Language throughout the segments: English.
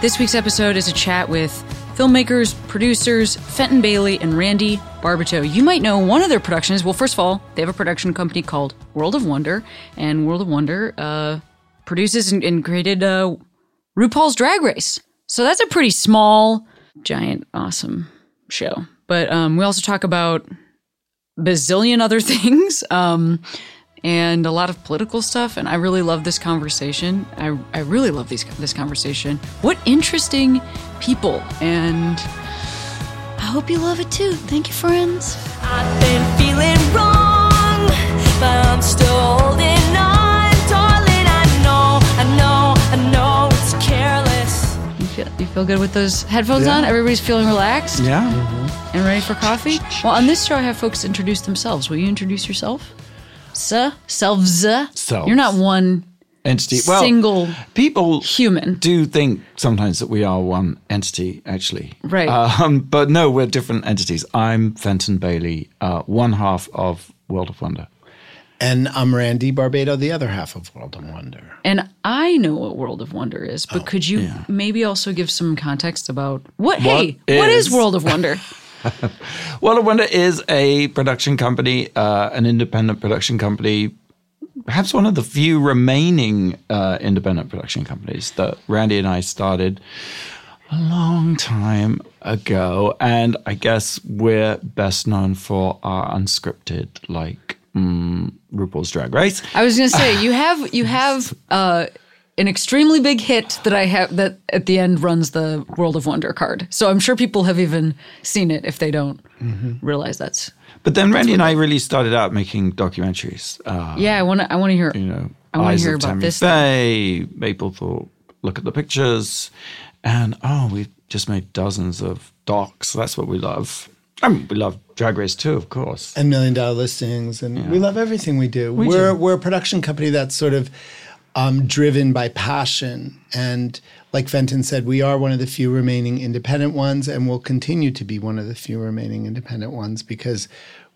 This week's episode is a chat with filmmakers, producers, Fenton Bailey and Randy Barbato. You might know one of their productions. Well, first of all, they have a production company called World of Wonder, and World of Wonder uh, produces and, and created uh, RuPaul's Drag Race. So that's a pretty small, giant, awesome show. But um, we also talk about bazillion other things. Um, and a lot of political stuff. And I really love this conversation. I, I really love these, this conversation. What interesting people. And I hope you love it too. Thank you, friends. I've been feeling wrong, but I'm still holding on, darling. I know, I know, I know it's careless. You feel, you feel good with those headphones on? Everybody's feeling relaxed Yeah. and ready for coffee? Well, on this show, I have folks introduce themselves. Will you introduce yourself? Sir? Selves? Selves. You're not one Entity. Well, single people human. do think sometimes that we are one entity, actually. Right. Um, but no, we're different entities. I'm Fenton Bailey, uh, one half of World of Wonder. And I'm Randy Barbato, the other half of World of Wonder. And I know what World of Wonder is, but could you maybe also give some context about what? hey, what is is- World of Wonder? Of Wonder is a production company, uh, an independent production company, perhaps one of the few remaining uh, independent production companies that Randy and I started a long time ago. And I guess we're best known for our unscripted, like mm, RuPaul's Drag Race. I was going to say you have you have uh, an extremely big hit that I have that at the end runs the World of Wonder card. So I'm sure people have even seen it if they don't realize that's. But then Randy and I really started out making documentaries. Uh, Yeah, I want to I want to hear. you know, I wanna hear of about Tammy this Faye, Mapplethorpe, look at the pictures, and oh, we've just made dozens of docs. That's what we love. I mean, we love Drag Race too, of course. And million dollar listings. And we love everything we do. We are do. we're a production company that's sort of um, driven by passion. And like Fenton said, we are one of the few remaining independent ones and will continue to be one of the few remaining independent ones because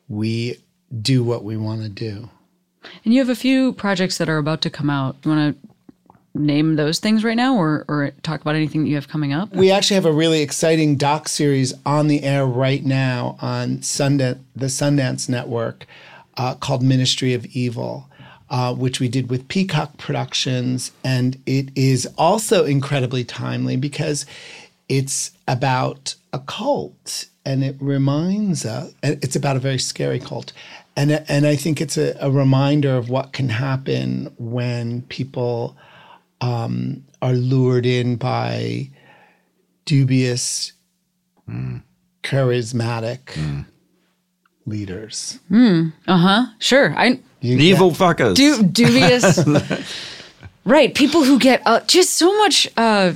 we do what we want to do. And you have a few projects that are about to come out. You want to name those things right now, or or talk about anything that you have coming up? We actually have a really exciting doc series on the air right now on Sundance, the Sundance Network, uh, called Ministry of Evil, uh, which we did with Peacock Productions, and it is also incredibly timely because it's about a cult, and it reminds us, it's about a very scary cult, and and I think it's a, a reminder of what can happen when people um, are lured in by dubious, charismatic leaders. Uh huh. Sure, I You Evil get- fuckers. du- dubious. right, people who get uh, just so much uh,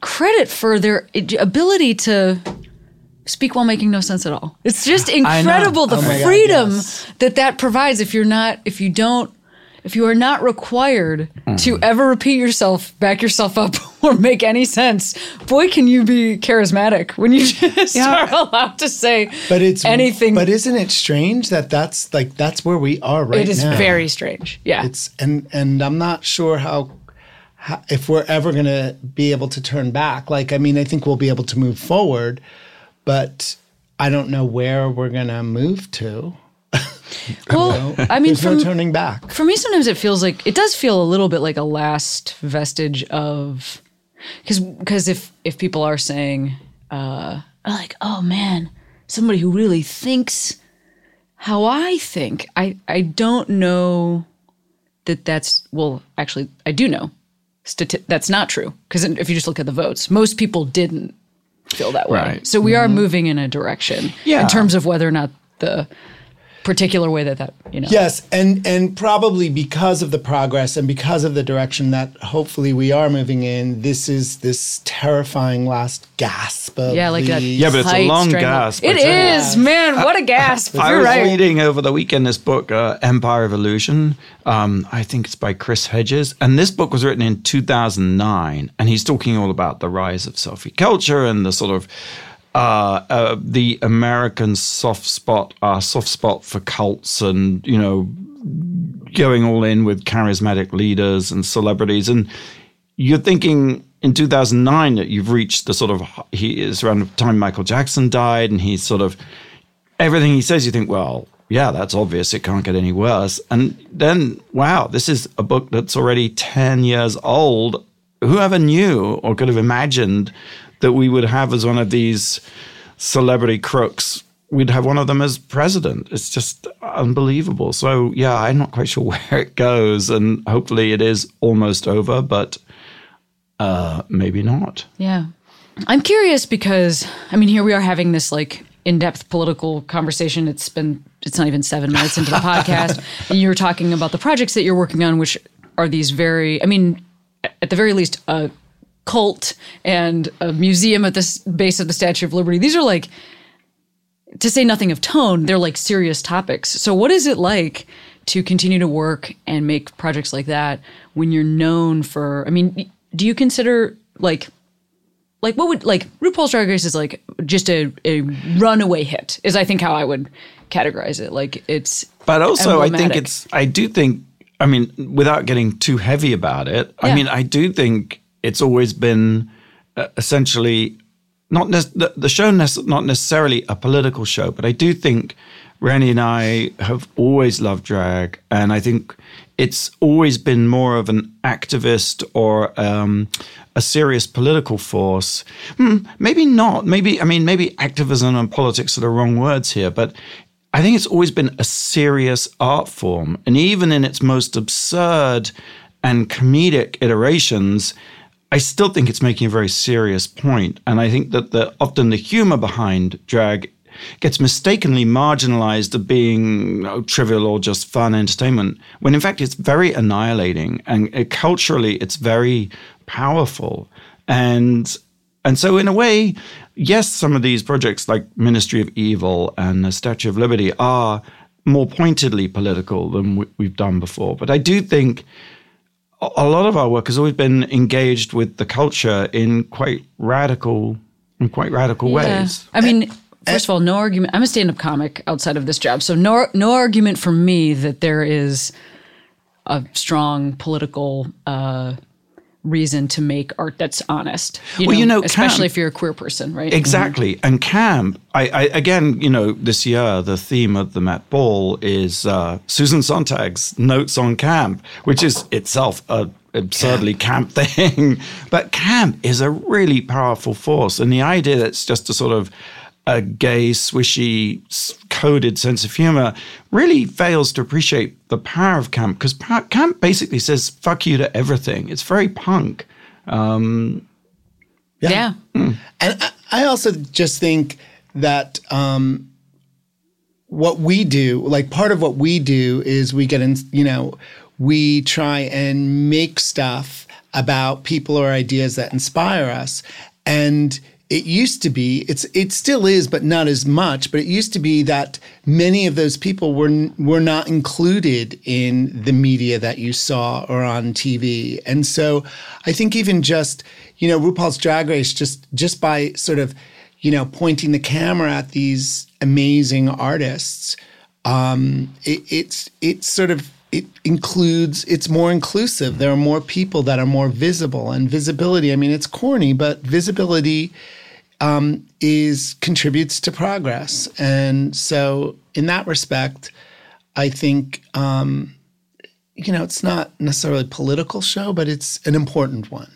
credit for their ability to speak while making no sense at all. It's just incredible the Oh my God, freedom yes. that that provides. If you're not, if you don't. If you are not required Mm-hmm. to ever repeat yourself, back yourself up, or make any sense, boy, can you be charismatic when you just are allowed to say but it's anything. But isn't it strange that that's like that's where we are right it is now? very strange. Yeah. It's and and I'm not sure how, how if we're ever going to be able to turn back. Like I mean, I think we'll be able to move forward, but I don't know where we're going to move to. well, I mean, There's from no turning back. for me sometimes it feels like it does feel a little bit like a last vestige of because because if if people are saying uh like oh man somebody who really thinks how i think i i don't know that that's well actually i do know stati- that's not true because if you just look at the votes most people didn't feel that way Right. so we are moving in a direction Yeah. in terms of whether or not the particular way that that you know. Yes, and and probably because of the progress and because of the direction that hopefully we are moving in, this is this terrifying last gasp of Yeah, like that. Yeah, but it's a long strangle- gasp, it is It tell you. is, man. What a gasp! I You're was right. reading over the weekend this book, uh, Empire of Illusion. Um, I think it's by Chris Hedges. And this book was written in 2009. And he's talking all about the rise of selfie culture and the sort of uh, uh, the American soft spot, uh, soft spot for cults and, you know, going all in with charismatic leaders and celebrities. And you're thinking in 2009 that you've reached the sort of, he is around the time Michael Jackson died and he's sort of, everything he says, you think, well, yeah, that's obvious. It can't get any worse. And then, wow, this is a book that's already 10 years old. Whoever knew or could have imagined that we would have as one of these celebrity crooks, we'd have one of them as president. It's just unbelievable. So, yeah, I'm not quite sure where it goes. And hopefully it is almost over, but uh, maybe not. Yeah. I'm curious because I mean here we are having this like in-depth political conversation. It's been it's not even 7 minutes into the podcast and you're talking about the projects that you're working on which are these very I mean at the very least a cult and a museum at the base of the Statue of Liberty. These are like to say nothing of tone, they're like serious topics. So what is it like to continue to work and make projects like that when you're known for I mean do you consider like like what would like RuPaul's Drag Race is like just a, a runaway hit is I think how I would categorize it. Like it's But also, I think it's, I do think, I mean, without getting too heavy about it, I mean, I do think it's always been uh, essentially not nec- the, the show, nec- not necessarily a political show, but I do think Randy and I have always loved drag. And I think it's always been more of an activist or um, a serious political force. Hmm, maybe not. Maybe, I mean, maybe activism and politics are the wrong words here, but I think it's always been a serious art form. And even in its most absurd and comedic iterations, I still think it's making a very serious. And I think that the often the humor behind drag gets mistakenly marginalized as being trivial or just fun entertainment, when in fact it's very annihilating and uh, culturally it's very powerful. And and so, in a way, yes, some of these projects like Ministry of Evil and the Statue of Liberty are more pointedly political than we- we've done before. But I do think a lot of our work has always been engaged with the culture in quite radical, in quite radical ways. I mean, first of all, no argument. I'm a stand-up comic outside of this job, so no no argument for me that there is a strong political uh, reason to make art that's honest. Well, you know, especially Cam- if you're a queer person, right? Exactly. And camp, I, I again, you know, this year the theme of the Met Ball is uh, Susan Sontag's notes on camp, which is itself a absurdly camp thing. but camp is a really powerful force, and the idea that's just a sort of a gay, swishy, coded sense of humor really fails to appreciate the power of camp because camp basically says "fuck you" to everything. It's very punk. yeah. And I, I also just think that um, what we do, like part of what we do is we get in, you know, we try and make stuff about people or ideas that inspire us. And it used to be, it's it still is, but not as much. But it used to be that many of those people were were not included in the media that you saw or on TV. And so I think even just you know RuPaul's Drag Race just just by sort of you know pointing the camera at these amazing artists, um, it, it's it's sort of it includes it's more inclusive. There are more people that are more visible and visibility. I mean, it's corny, but visibility um, is contributes to progress, and so in that respect, I think um, you know it's not necessarily a political show, but it's an important one.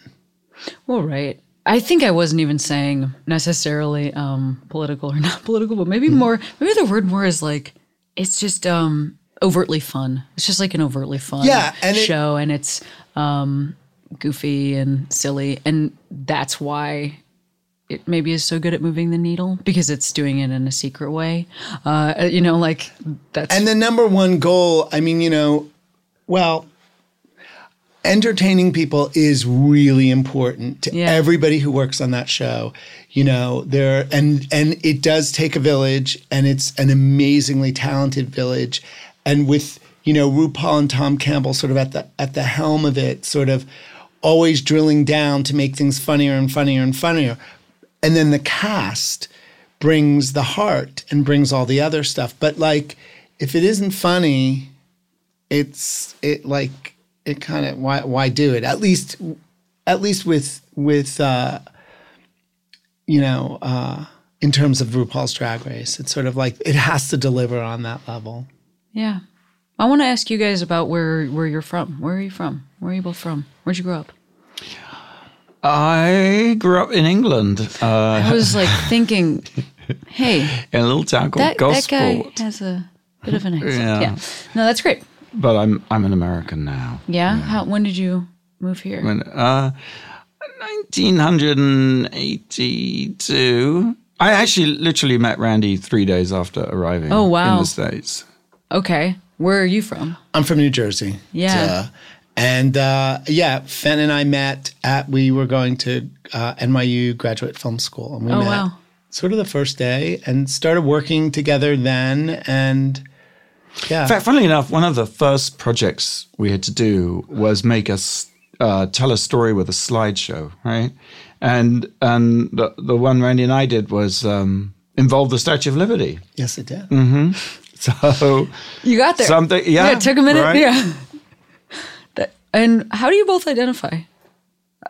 Well, right. I think I wasn't even saying necessarily um, political or not political, but maybe more. Maybe the word more is like it's just um, overtly fun. It's just like an overtly fun Yeah, and it- show, and it's um, goofy and silly, and that's why it maybe is so good at moving the needle because it's doing it in a secret way. Uh, you know, like that's And the number one goal, I mean, you know, well, entertaining people is really important to Yeah. everybody who works on that show. You know, there and and it does take a village and it's an amazingly talented village. And with, you know, RuPaul and Tom Campbell sort of at the at the helm of it, sort of always drilling down to make things funnier and funnier and funnier. And then the cast brings the heart and brings all the other stuff. But like if it isn't funny, it's it like it kind of why why do it at least at least with with uh you know uh in terms of RuPaul's drag race it's sort of like it has to deliver on that level yeah. I want to ask you guys about where where you're from. Where are you from? Where are you both from? Where'd you grow up? I grew up in England, uh, I was like thinking, hey, in a little town called that that guy Gosport. has a bit of an accent. Yeah. Yeah. No, that's great. But I'm I'm an American now. Yeah. How? When did you move here? When, uh, 1982. I actually literally met Randy three days after arriving. Oh, wow. In the states. okay. Where are you from? I'm from New Jersey Yeah. Duh. And uh yeah Fenn and I met at we were going to uh, NYU graduate film school and we Oh, met wow. sort of the first day and started working together then and yeah In fact, funnily enough, one of the first projects we had to do was make us uh, tell a story with a slideshow, right? And and the the one Randy and I did was um, involve the Statue of Liberty. yes it did So You got there. something, yeah, it took a minute. right? Yeah. That, and how do you both identify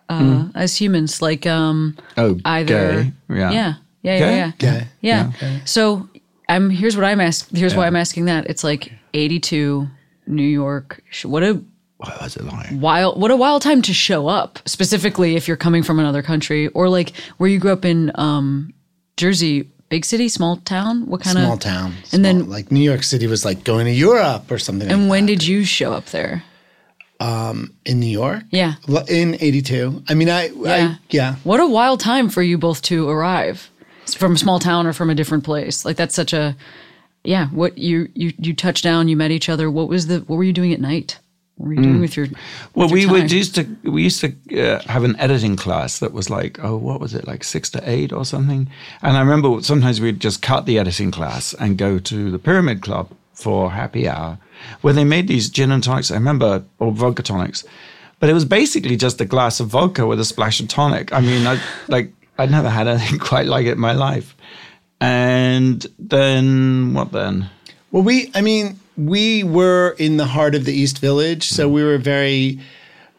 uh, as humans? Like, um, Oh, either. gay, yeah. Yeah. Yeah. Gay? Yeah. Gay. Yeah. Yeah. So I'm here's what I'm asking. Here's why I'm asking that. It's like 82, New York. What a What was it like? wild what a wild time to show up specifically if you're coming from another country or like where you grew up in um jersey big city small town what kind small of small town and then- like New York City was like going to Europe or something and like when that. did you show up there in New York? Yeah. In 82 I mean I yeah I yeah. what a wild time for you both to arrive from a small town or from a different place. Like that's such a yeah what you you you touched down you met each other. What was the what were you doing at night? What were you doing with your Well, with your we time? would used to we used to uh, have an editing class that was like oh what was it like six to eight or something, and I remember sometimes we'd just cut the editing class and go to the Pyramid Club for happy hour, where they made these gin and tonics. I remember or vodka tonics, but it was basically just a glass of vodka with a splash of tonic. I mean, I like I'd never had anything quite like it in my life, and then what then? Well, we, I mean, we were in the heart of the East Village, so we were very,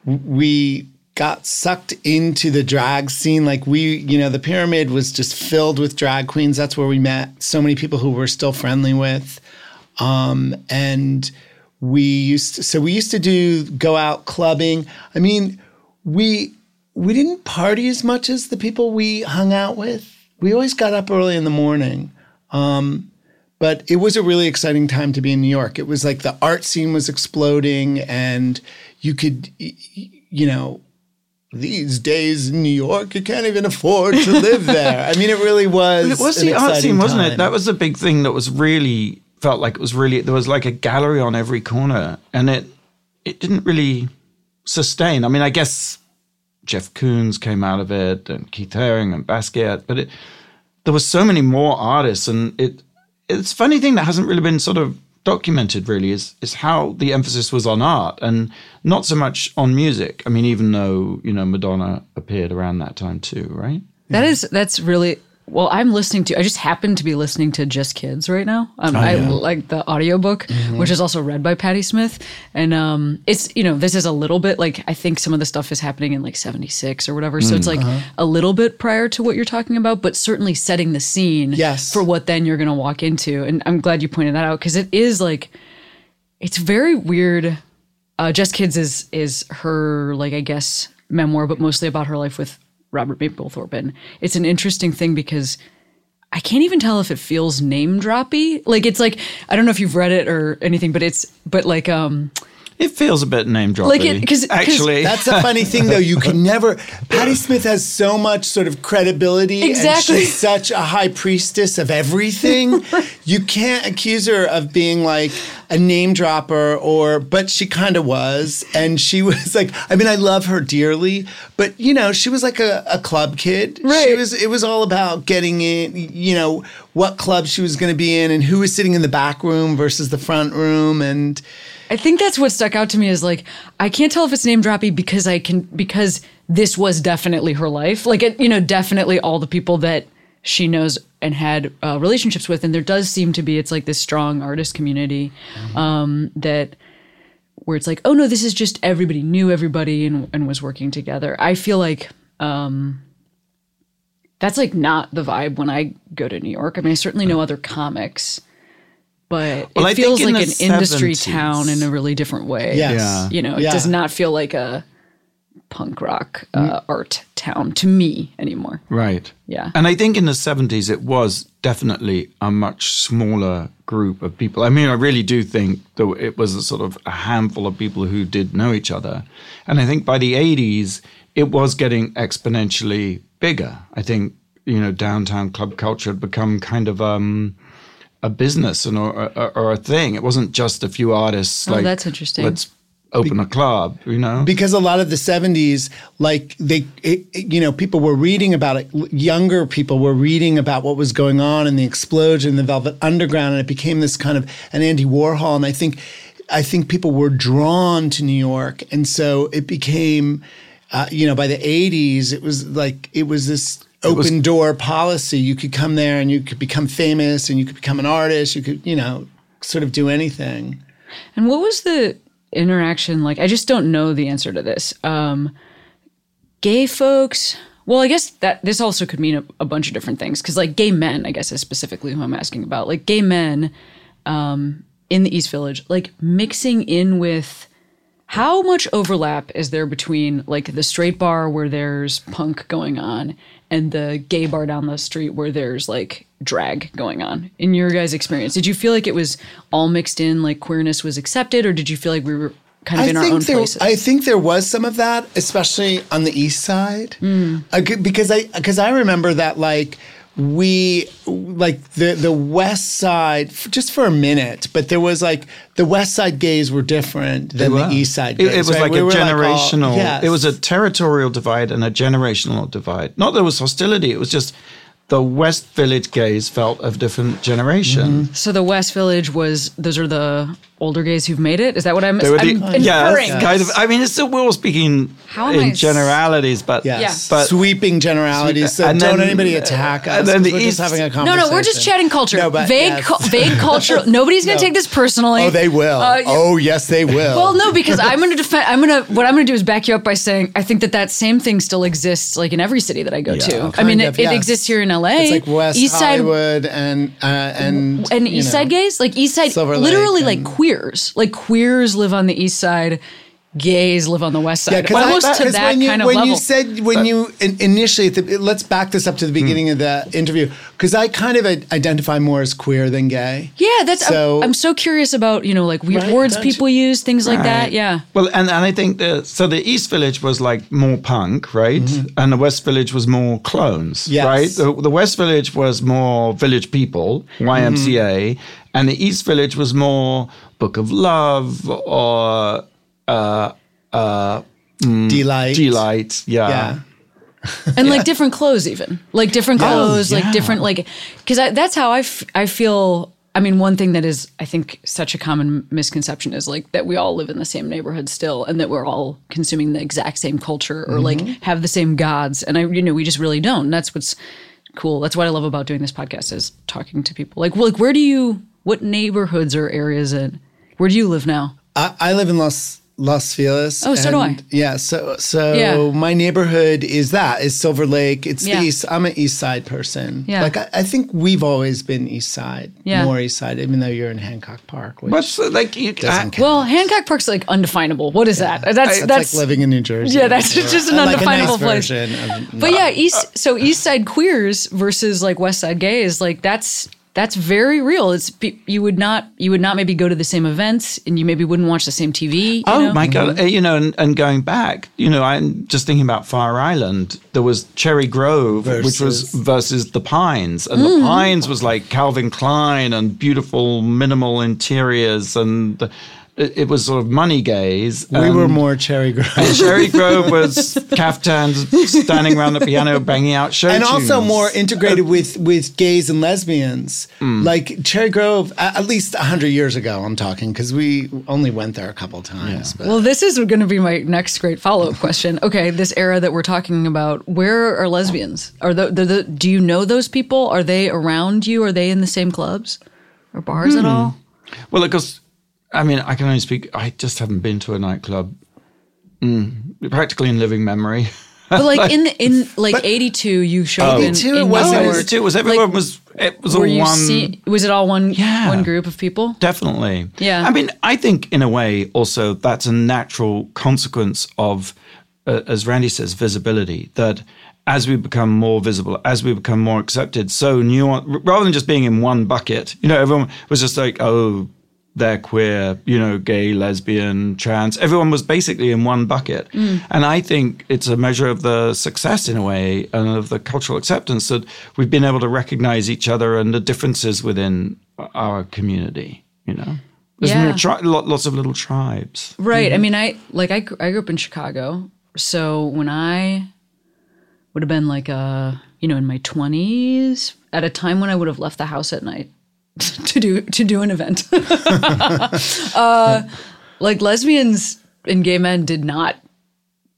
we got sucked into the drag scene. Like we, you know, the pyramid was just filled with drag queens. That's where we met so many people who we're still friendly with. Um, and we used to, so we used to do go out clubbing. I mean, we, we didn't party as much as the people we hung out with. We always got up early in the morning Um, but it was a really exciting time to be in New York. It was like the art scene was exploding, and you could, you know, these days in New York, you can't even afford to live there. I mean, it really was. It was the art scene, wasn't it? That was the big thing that was really felt like it was really there was like a gallery on every corner, and it it didn't really sustain. I mean, I guess Jeff Koons came out of it, and Keith Haring and Basquiat, but it there was so many more artists, and it it's funny thing that hasn't really been sort of documented really is is how the emphasis was on art and not so much on music. I mean, even though you know Madonna appeared around that time too, right? That is that's really well. I'm listening to. I just happen to be listening to Just Kids right now. Um, I yeah. like the audiobook, which is also read by Patti Smith, and um, it's you know this is a little bit like I think some of the stuff is happening in like '76 or whatever. So it's like a little bit prior to what you're talking about, but certainly setting the scene Yes. for what then you're going to walk into. And I'm glad you pointed that out because it is like it's very weird. Uh, Just Kids is is her like I guess memoir, but mostly about her life with Robert Mapplethorpe. And it's an interesting thing because I can't even tell if it feels name droppy. Like it's like I don't know if you've read it or anything, but it's but like um It feels a bit name droppy. Like it- 'cause- 'cause actually, That's the funny thing, though. You can never. Patti Smith has so much sort of credibility. Exactly. And she's such a high priestess of everything. You can't accuse her of being like a name dropper, or but she kind of was, and she was like. I mean, I love her dearly, but you know, she was like a, a club kid. She Right. was. It was all about getting in. You know what club she was going to be in, and who was sitting in the back room versus the front room, and. I think that's what stuck out to me is like I can't tell if it's name droppy because I can because this was definitely her life. Like it, you know, definitely all the people that she knows and had uh, relationships with, and there does seem to be it's like this strong artist community um, that where it's like, oh no, this is just everybody knew everybody and and was working together. I feel like. Um, that's like not the vibe when I go to New York. I mean, I certainly know other comics, but Well, it I feels like the an industry town in a really different way. Yes. Yeah. You know, it Yeah. does not feel like a punk rock uh, art town to me anymore. Right. Yeah. And I think in the 70s, it was definitely a much smaller group of people. I mean, I really do think that it was a sort of a handful of people who did know each other. And I think by the 80s, it was getting exponentially bigger. I think, you know, downtown club culture had become kind of um, a business and or, or, or a thing. It wasn't just a few artists. Oh, like, that's interesting. Let's open a club, you know? because a lot of the 70s like they it, it- you know people were reading about it younger people were reading about what was going on and the explosion the velvet underground and it became this kind of an andy warhol and i think i think people were drawn to new york and so it became uh, you know by the 80s it was like it was this open door policy you could come there and you could become famous and you could become an artist you could you know sort of do anything And what was the interaction like? I just don't know the answer to this. Um, gay folks. Well, I guess that this also could mean a, a bunch of different things because, like, gay men, I guess is specifically who I'm asking about. Like, gay men um, in the East Village, like mixing in with how much overlap is there between like the straight bar where there's punk going on and the gay bar down the street where there's like drag going on. In your guys experience did you feel like it was all mixed in like queerness was accepted or did you feel like we were kind of in our own there, places? I think there was some of that, especially on the east side, Hmm. I because I because I remember that like we like the the west side just for a minute, but there was like the west side gays were different than Wow. the east side. Gays, it was right? like We a were, all- generational. yes. It was a territorial divide and a generational divide. Not that there was hostility. It was just the West Village gays felt of different generation. Mm-hmm. so the west village was those are the older gays who've made it is that what i'm, They were I'm the, yeah, inferring that's kind of. I mean, it's still we're all speaking How am I in generalities, but Yes. Yeah. but sweeping generalities. So And don't then- anybody attack us. and then 'cause the we're East- just having a no conversation. no no, we're just chatting culture No, but vague yes. cu- vague culture nobody's gonna No. take this personally Oh, they will. Uh, oh, yes, they will. Well, no, because I'm going to defend. I'm going to. What I'm going to do is back you up by saying I think that that same thing still exists, like in every city that I go to. I mean, Kind it, of, it exists here in LA. It's like West East Side, Hollywood and uh, and and East know. Side gays, like East Side, Silver literally Lake like and- queers, like queers live on the East Side, gays live on the West Side. Yeah, because almost to that when you kind of when level. you said when you in, initially the, let's back this up to the beginning of the interview because I kind of identify more as queer than gay. yeah, that's. So- I'm, I'm so curious about you know like weird Right, words don't you- people use, things like that. Yeah. Well, and, and I think the so the East Village was like more punk, right? And the West Village was more clones, Mm-hmm. Yes. right? The, the West Village was more Village People, YMCA, and the East Village was more Book of Love or uh, uh, Deee-Lite. Deee-Lite, yeah. Yeah. and like different clothes even like different clothes yeah. like different like because that's how I, f- I feel i mean one thing that is i think such a common misconception is like that we all live in the same neighborhood still and that we're all consuming the exact same culture or like have the same gods and i you know we just really don't and that's what's cool that's what i love about doing this podcast is talking to people like like where do you what neighborhoods or areas in where do you live now I, I live in Los Los Feliz. Oh, so do I. Yeah, so so Yeah. my neighborhood is that is Silver Lake. It's Yeah. the east. I'm an East Side person. Yeah. like I, I think we've always been East Side, Yeah. more East Side, even though you're in Hancock Park, which But so, like you, doesn't I, count. well hancock park's like undefinable what is that that's it's that's like living in New Jersey. Yeah, that's just an I like a undefinable nice place. of- But yeah, east so east side queers versus like west side gays, like that's that's very real. It's you would not you would not maybe go to the same events, and you maybe wouldn't watch the same TV. you Oh know? my god! Uh, You know, and, and going back, you know, I'm just thinking about Fire Island. There was Cherry Grove, which was Versus- versus the Pines, and the Pines was like Calvin Klein and beautiful minimal interiors, and it, it was sort of money gays. we were um, more Cherry Grove. And Cherry Grove was caftans standing around the piano, banging out show and also more integrated uh, with with gays and lesbians. Hmm. Like Cherry Grove, a- at least hundred years ago, I'm talking because we only went there a couple times. But Well, this is going to be my next great follow up question. Okay, this era that we're talking about, where are lesbians? Are the, the, the do you know those people? Are they around you? Are they in the same clubs or bars at hmm. all? Well, because I mean, I can only speak. I just haven't been to a nightclub, mm, practically in living memory. But like in in like eighty two, you showed up in, 82, in it wasn't- Oh, York. it was, it was everyone was it was all one. see, was it all one Yeah. one group of people? Definitely. Yeah. I mean, I think in a way also that's a natural consequence of, uh, as Randy says, visibility. That as we become more visible, as we become more accepted, so nuance, rather than just being in one bucket, you know, everyone was just like, oh, they're queer, you know, gay, lesbian, trans. Everyone was basically in one bucket. And I think it's a measure of the success in a way and of the cultural acceptance that we've been able to recognize each other and the differences within our community, you know. There's Yeah. tri- lo- lots of little tribes. Right. I mean, I like I, I grew up in Chicago, so when I would have been like uh you know in my twenties at a time when I would have left the house at night to do to do an event. uh, like lesbians and gay men did not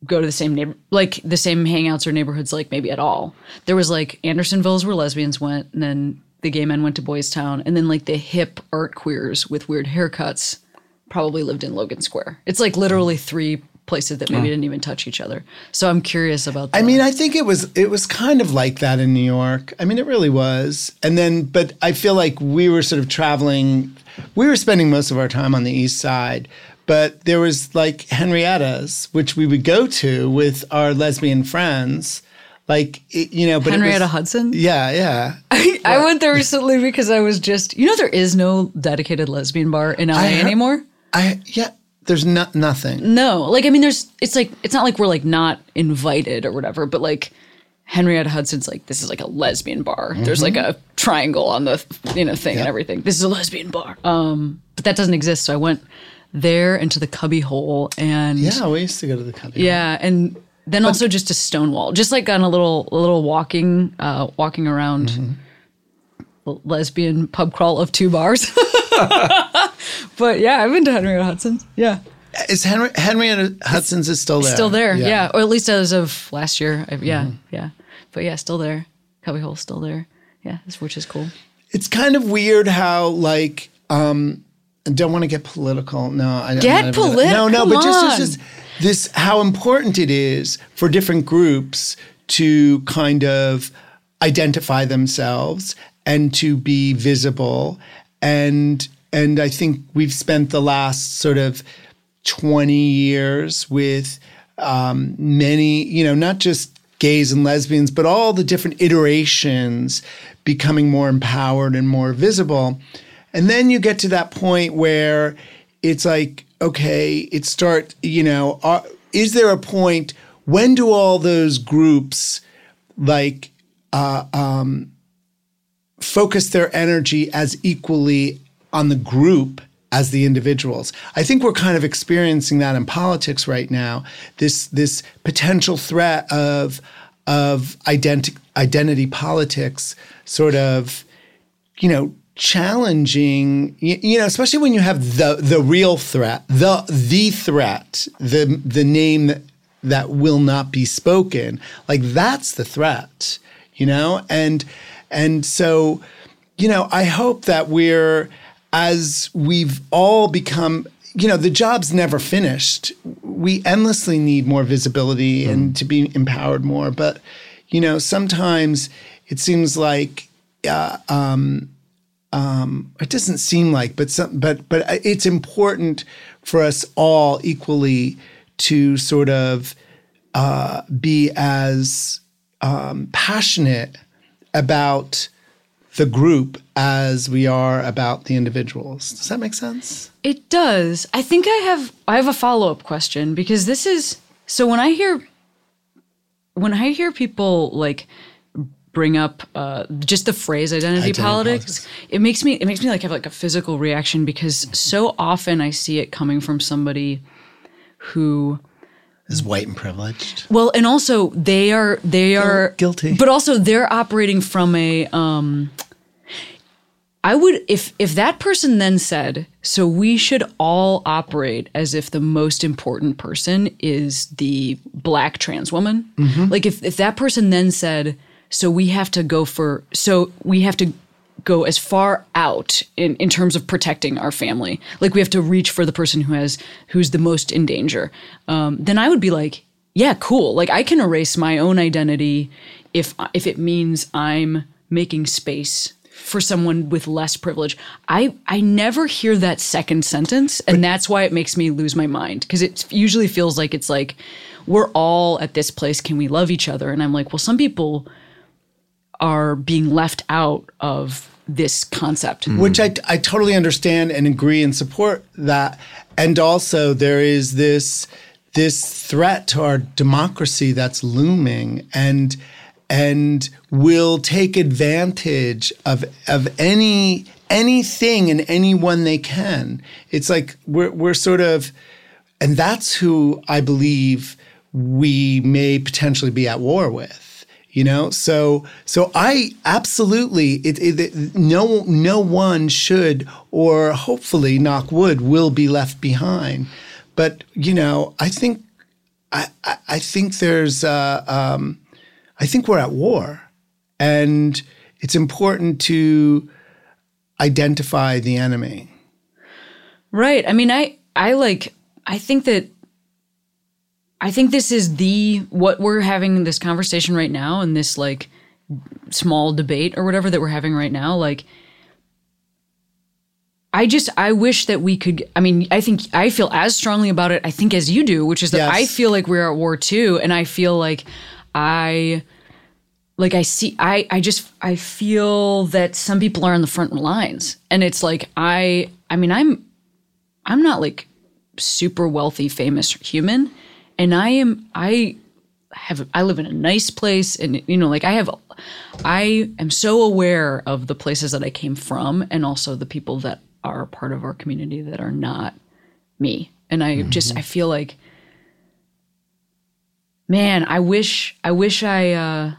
go to the same neighbor like the same hangouts or neighborhoods like maybe at all. There was like Andersonville's where lesbians went, and then the gay men went to Boys Town, and then like the hip art queers with weird haircuts probably lived in Logan Square. It's like literally three places that maybe didn't even touch each other. So I'm curious about that. I mean, I think it was it was kind of like that in New York. I mean, it really was. And then, but I feel like we were sort of traveling. We were spending most of our time on the East Side, but there was like Henrietta's, which we would go to with our lesbian friends. Like it- you know, but it was- Henrietta Hudson. Yeah, yeah. I went there recently because I was just, you know, there is no dedicated lesbian bar in LA heard- anymore. I yeah. There's not nothing. No, like I mean, there's. It's like it's not like we're like not invited or whatever, but like Henrietta Hudson's like this is like a lesbian bar. There's like a triangle on the you know thing and everything. This is a lesbian bar. Um, but that doesn't exist. So I went there into the Cubbyhole and Yeah, we used to go to the country. yeah, and then also just to Stonewall, just like on a little a little walking uh, walking around l- lesbian pub crawl of two bars. but yeah, I've been to Henrietta Hudson's. Yeah. Is Henry Henrietta Hudson's is still there? Still there, yeah. Or at least as of last year. I, yeah, yeah. But yeah, still there. Cubbyhole's still there. Yeah, which is cool. It's kind of weird how like um I don't want to get political. No, I don't Get I'm not even- political, No, no, but come just, on. just this how important it is for different groups to kind of identify themselves and to be visible and and I think we've spent the last sort of 20 years with um, many, you know, not just gays and lesbians, but all the different iterations becoming more empowered and more visible. And then you get to that point where it's like, okay, it start, you know, are, is there a point when do all those groups like uh, um, focus their energy as equally on the group as the individuals. I think we're kind of experiencing that in politics right now. This this potential threat of of identi- identity politics sort of you know challenging you, you know especially when you have the the real threat the the threat the the name that, that will not be spoken like that's the threat you know and and so you know i hope that we're as we've all become you know the job's never finished. We endlessly need more visibility and to be empowered more. But you know sometimes it seems like it doesn't seem like, but some, but but it's important for us all equally to sort of uh, be as um, passionate about the group as we are about the individuals. Does that make sense? It does. I think I have I have a follow-up question because this is so when I hear when I hear people like bring up uh, just the phrase identity, Identity politics, politics. it makes me it makes me like have like a physical reaction because so often I see it coming from somebody who Is white and privileged. well and also they are they are guilty. but also they're operating from a um I would if if that person then said, so we should all operate as if the most important person is the black trans woman. Like if if that person then said, so we have to go for so we have to go as far out in, in terms of protecting our family. Like we have to reach for the person who has who's the most in danger. Um, then I would be like, yeah, cool. Like I can erase my own identity if if it means I'm making space for someone with less privilege. I I never hear that second sentence, and that's why it makes me lose my mind because it usually feels like it's like we're all at this place. Can we love each other? And I'm like, well, some people are being left out of this concept. Hmm. which I, I totally understand and agree and support that. And also, there is this this threat to our democracy that's looming, and and will take advantage of of any anything and anyone they can. It's like we're we're sort of, and that's who I believe we may potentially be at war with you know? So so i absolutely it, it, it- no no one should or hopefully knock wood will be left behind. But you know i think i i, I think there's uh um i think we're at war. And it's important to identify the enemy. Right. I mean, I I like I think that I think this is the what we're having this conversation right now and this like small debate or whatever that we're having right now like I just I wish that we could I mean I think I feel as strongly about it I think as you do which is that Yes. I feel like we're at war too and I feel like I like I see I I just I feel that some people are on the front lines and it's like I I mean I'm I'm not like super wealthy famous human and I am I have I live in a nice place and you know like I have I am so aware of the places that I came from and also the people that are part of our community that are not me and I mm-hmm. just I feel like man I wish I wish I uh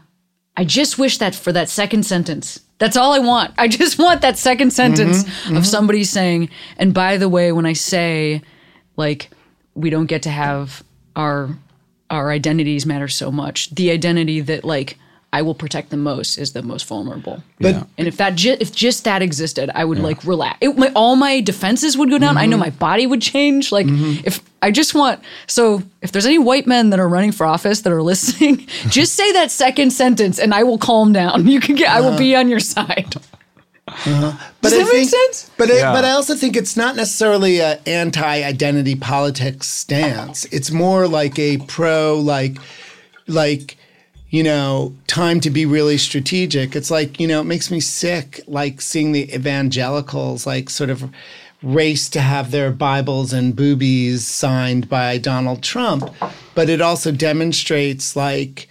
I just wish that for that second sentence. That's all I want. I just want that second sentence mm-hmm. of mm-hmm. somebody saying, and by the way, when I say like we don't get to have our our identities matter so much, the identity that like I will protect the most is the most vulnerable. But- and if that ju- if just that existed, I would like relax. It, my, all my defenses would go down. I know mm-hmm. my body would change. Like mm-hmm. if I just want so if there's any white men that are running for office that are listening, just say that second sentence and I will calm down. You can get I will uh-huh. be on your side. Uh-huh. But Does I that make think- sense? But I, but I also think it's not necessarily an anti-identity politics stance. It's more like a pro like like you know time to be really strategic. It's like you know it makes me sick like seeing the evangelicals like sort of race to have their Bibles and boobies signed by Donald Trump, but it also demonstrates like.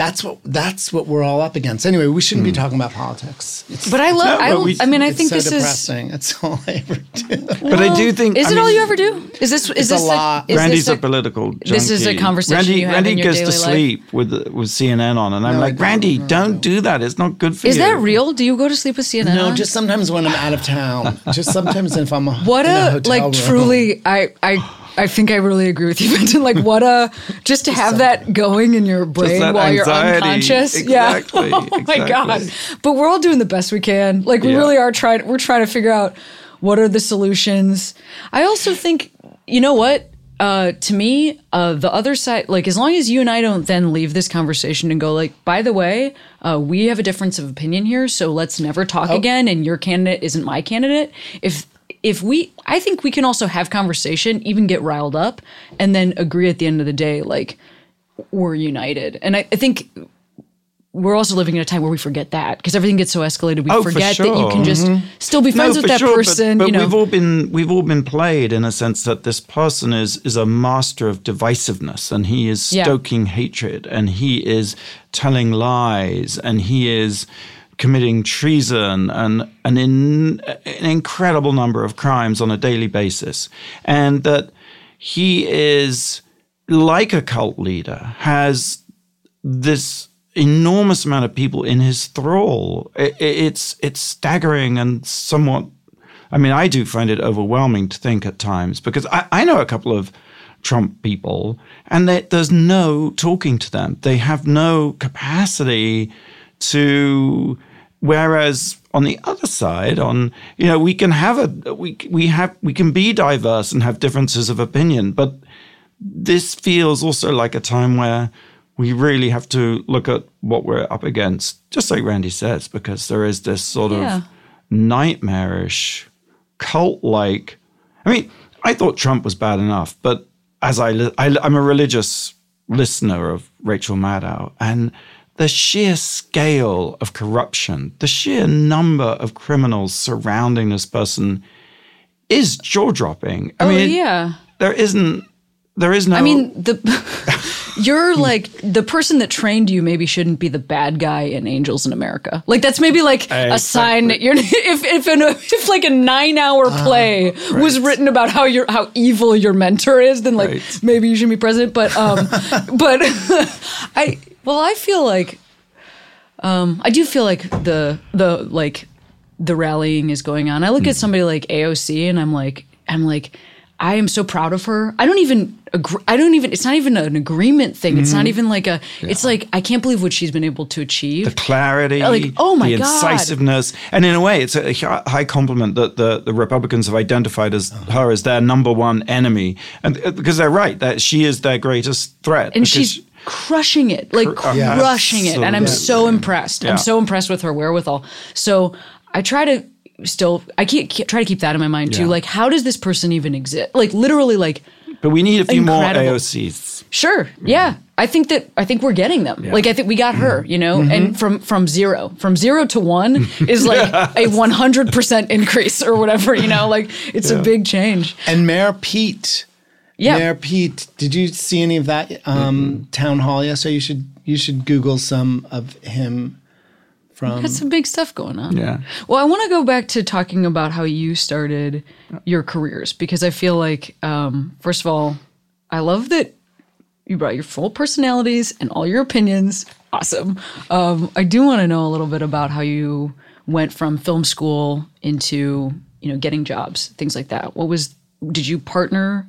That's what that's what we're all up against. Anyway, we shouldn't be hmm. talking about politics. It's, But I love. I, we- I mean, I it's think so this is. depressing. That's all I ever do. But I do think Is I it all you ever do? Is this? Is this a this? lot. is Randy's this a, political. Junkie. this is a conversation Randy, you have Randy in your goes to daily life? sleep with with CNN on, and I'm No, like, don't. Randy, don't do that. It's not good for Is you. Is that real? Do you go to sleep with CNN? No, on? just sometimes when I'm out of town. Just sometimes if I'm what in a, hotel room. What a, hotel like room. truly. I I. I think I really agree with you, Fenton. Like, what a just to have that going in your brain that while you're unconscious. Exactly, Yeah. oh my god. But we're all doing the best we can. Like, we Yeah. really are trying. We're trying to figure out what are the solutions. I also think, you know what? Uh, to me, uh, the other side, like as long as you and I don't then leave this conversation and go like, by the way, uh, we have a difference of opinion here, so let's never talk again. And your candidate isn't my candidate. If if we, I think we can also have conversation, even get riled up, and then agree at the end of the day, like we're united. And I, I think we're also living in a time where we forget that because everything gets so escalated. We Oh, for forget that you can just mm-hmm. still be friends with that sure, person. But, you know, we've all been we've all been played in a sense that this person is is a master of divisiveness, and he is Yeah. stoking hatred, and he is telling lies, and he is committing treason and an, in, an incredible number of crimes on a daily basis, and that he is like a cult leader has this enormous amount of people in his thrall. I- I- it's it's staggering and somewhat. I mean, I do find it overwhelming to think at times because I, I know a couple of Trump people, and they, there's no talking to them. They have no capacity to. Whereas on the other side, on you know, we can have a we we have we can be diverse and have differences of opinion, but this feels also like a time where we really have to look at what we're up against, just like Randy says, because there is this sort Yeah. of nightmarish, cult like. I mean, I thought Trump was bad enough, but as I, I I'm a religious listener of Rachel Maddow, and the sheer scale of corruption, the sheer number of criminals surrounding this person is jaw dropping. I oh mean, yeah. there isn't there is no I mean, the you're like the person that trained you maybe shouldn't be the bad guy in Angels in America. Like that's maybe like a sign that you're if if an, if like a nine hour Ah, play was written about how your how evil your mentor is, then like Right. maybe you shouldn't be president. But um, but I well I feel like um I do feel like the the like the rallying is going on. I look at somebody like AOC and I'm like, I'm like, I am so proud of her. I don't even agree. I don't even. It's not even an agreement thing. It's not even like a. It's like I can't believe what she's been able to achieve. the clarity, Like, oh my the God. incisiveness, and in a way, it's a high compliment that the, the Republicans have identified as her as their number one enemy, and uh, because they're right that she is their greatest threat, and because she's crushing it, like Cr- uh, yeah. crushing it. And I'm so impressed. Yeah. I'm so impressed with her wherewithal. So I try to still. I keep, keep- try to keep that in my mind too. Yeah. Like, how does this person even exist? Like, literally, like. But we need a few Incredible. more AOCs. Sure. Yeah. I think that I think we're getting them. Like I think we got her, you know, and mm-hmm. from from zero, from zero to one is like a one hundred percent increase or whatever, you know. Like it's a big change. And Mayor Pete. Yeah. Mayor Pete, did you see any of that um, town hall yesterday? You should you should Google some of him from. Got some big stuff going on. Yeah. Well, I want to go back to talking about how you started your careers because I feel like, um, first of all, I love that you brought your full personalities and all your opinions. Awesome. Um, I do want to know a little bit about how you went from film school into you know getting jobs, things like that. What was? Did you partner?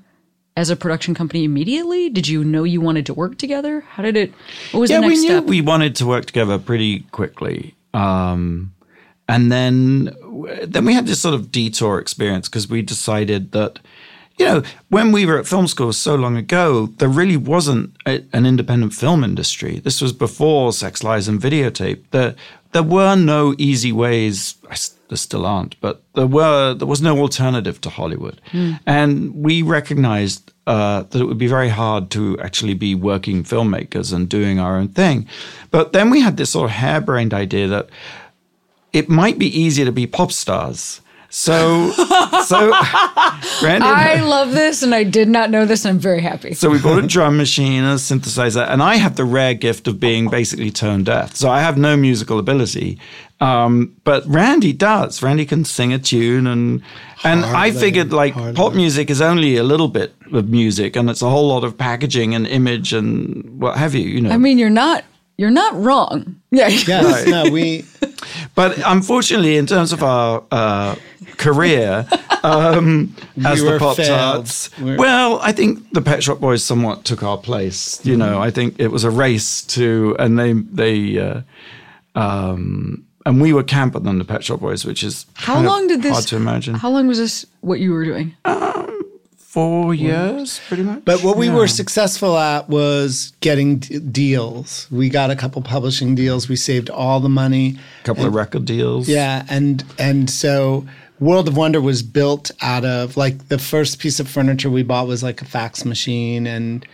As a production company immediately, did you know you wanted to work together? How did it? What was Yeah, the we knew step? we wanted to work together pretty quickly. Um, and then then we had this sort of detour experience because we decided that you know when we were at film school so long ago there really wasn't a, an independent film industry this was before sex lies and videotape there there were no easy ways I there still aren't but there were there was no alternative to hollywood and we recognized uh, that it would be very hard to actually be working filmmakers and doing our own thing but then we had this sort of harebrained idea that it might be easier to be pop stars. So, so I I- love this, and I did not know this, and I'm very happy. so we bought a drum machine, a synthesizer, and I have the rare gift of being basically tone deaf. So I have no musical ability, um, but Randy does. Randy can sing a tune, and and I figured like hardly. pop music is only a little bit of music, and it's a whole lot of packaging and image and what have you. You know, I mean, you're not you're not wrong. Yeah. Yes, no, we But unfortunately, in terms of our uh, career um, as the Pop failed. Tarts, well, I think the Pet Shop Boys somewhat took our place. You know, I think it was a race to, and they they. Uh, um, and we were camper than the Pet Shop Boys, which is How kind of long did this? hard to imagine? How long was this? What you were doing? Um, four years, pretty much. But what we Yeah. were successful at was getting d- deals. We got a couple publishing deals. We saved all the money. a couple of record deals. Yeah, and and so World of Wonder was built out of like the first piece of furniture we bought was like a fax machine, and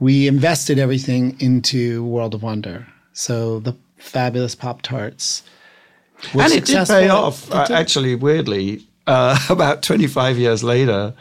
we invested everything into World of Wonder. So the fabulous Pop Tarts. And it did pay off. Uh, actually, weirdly, uh, about 25 years later,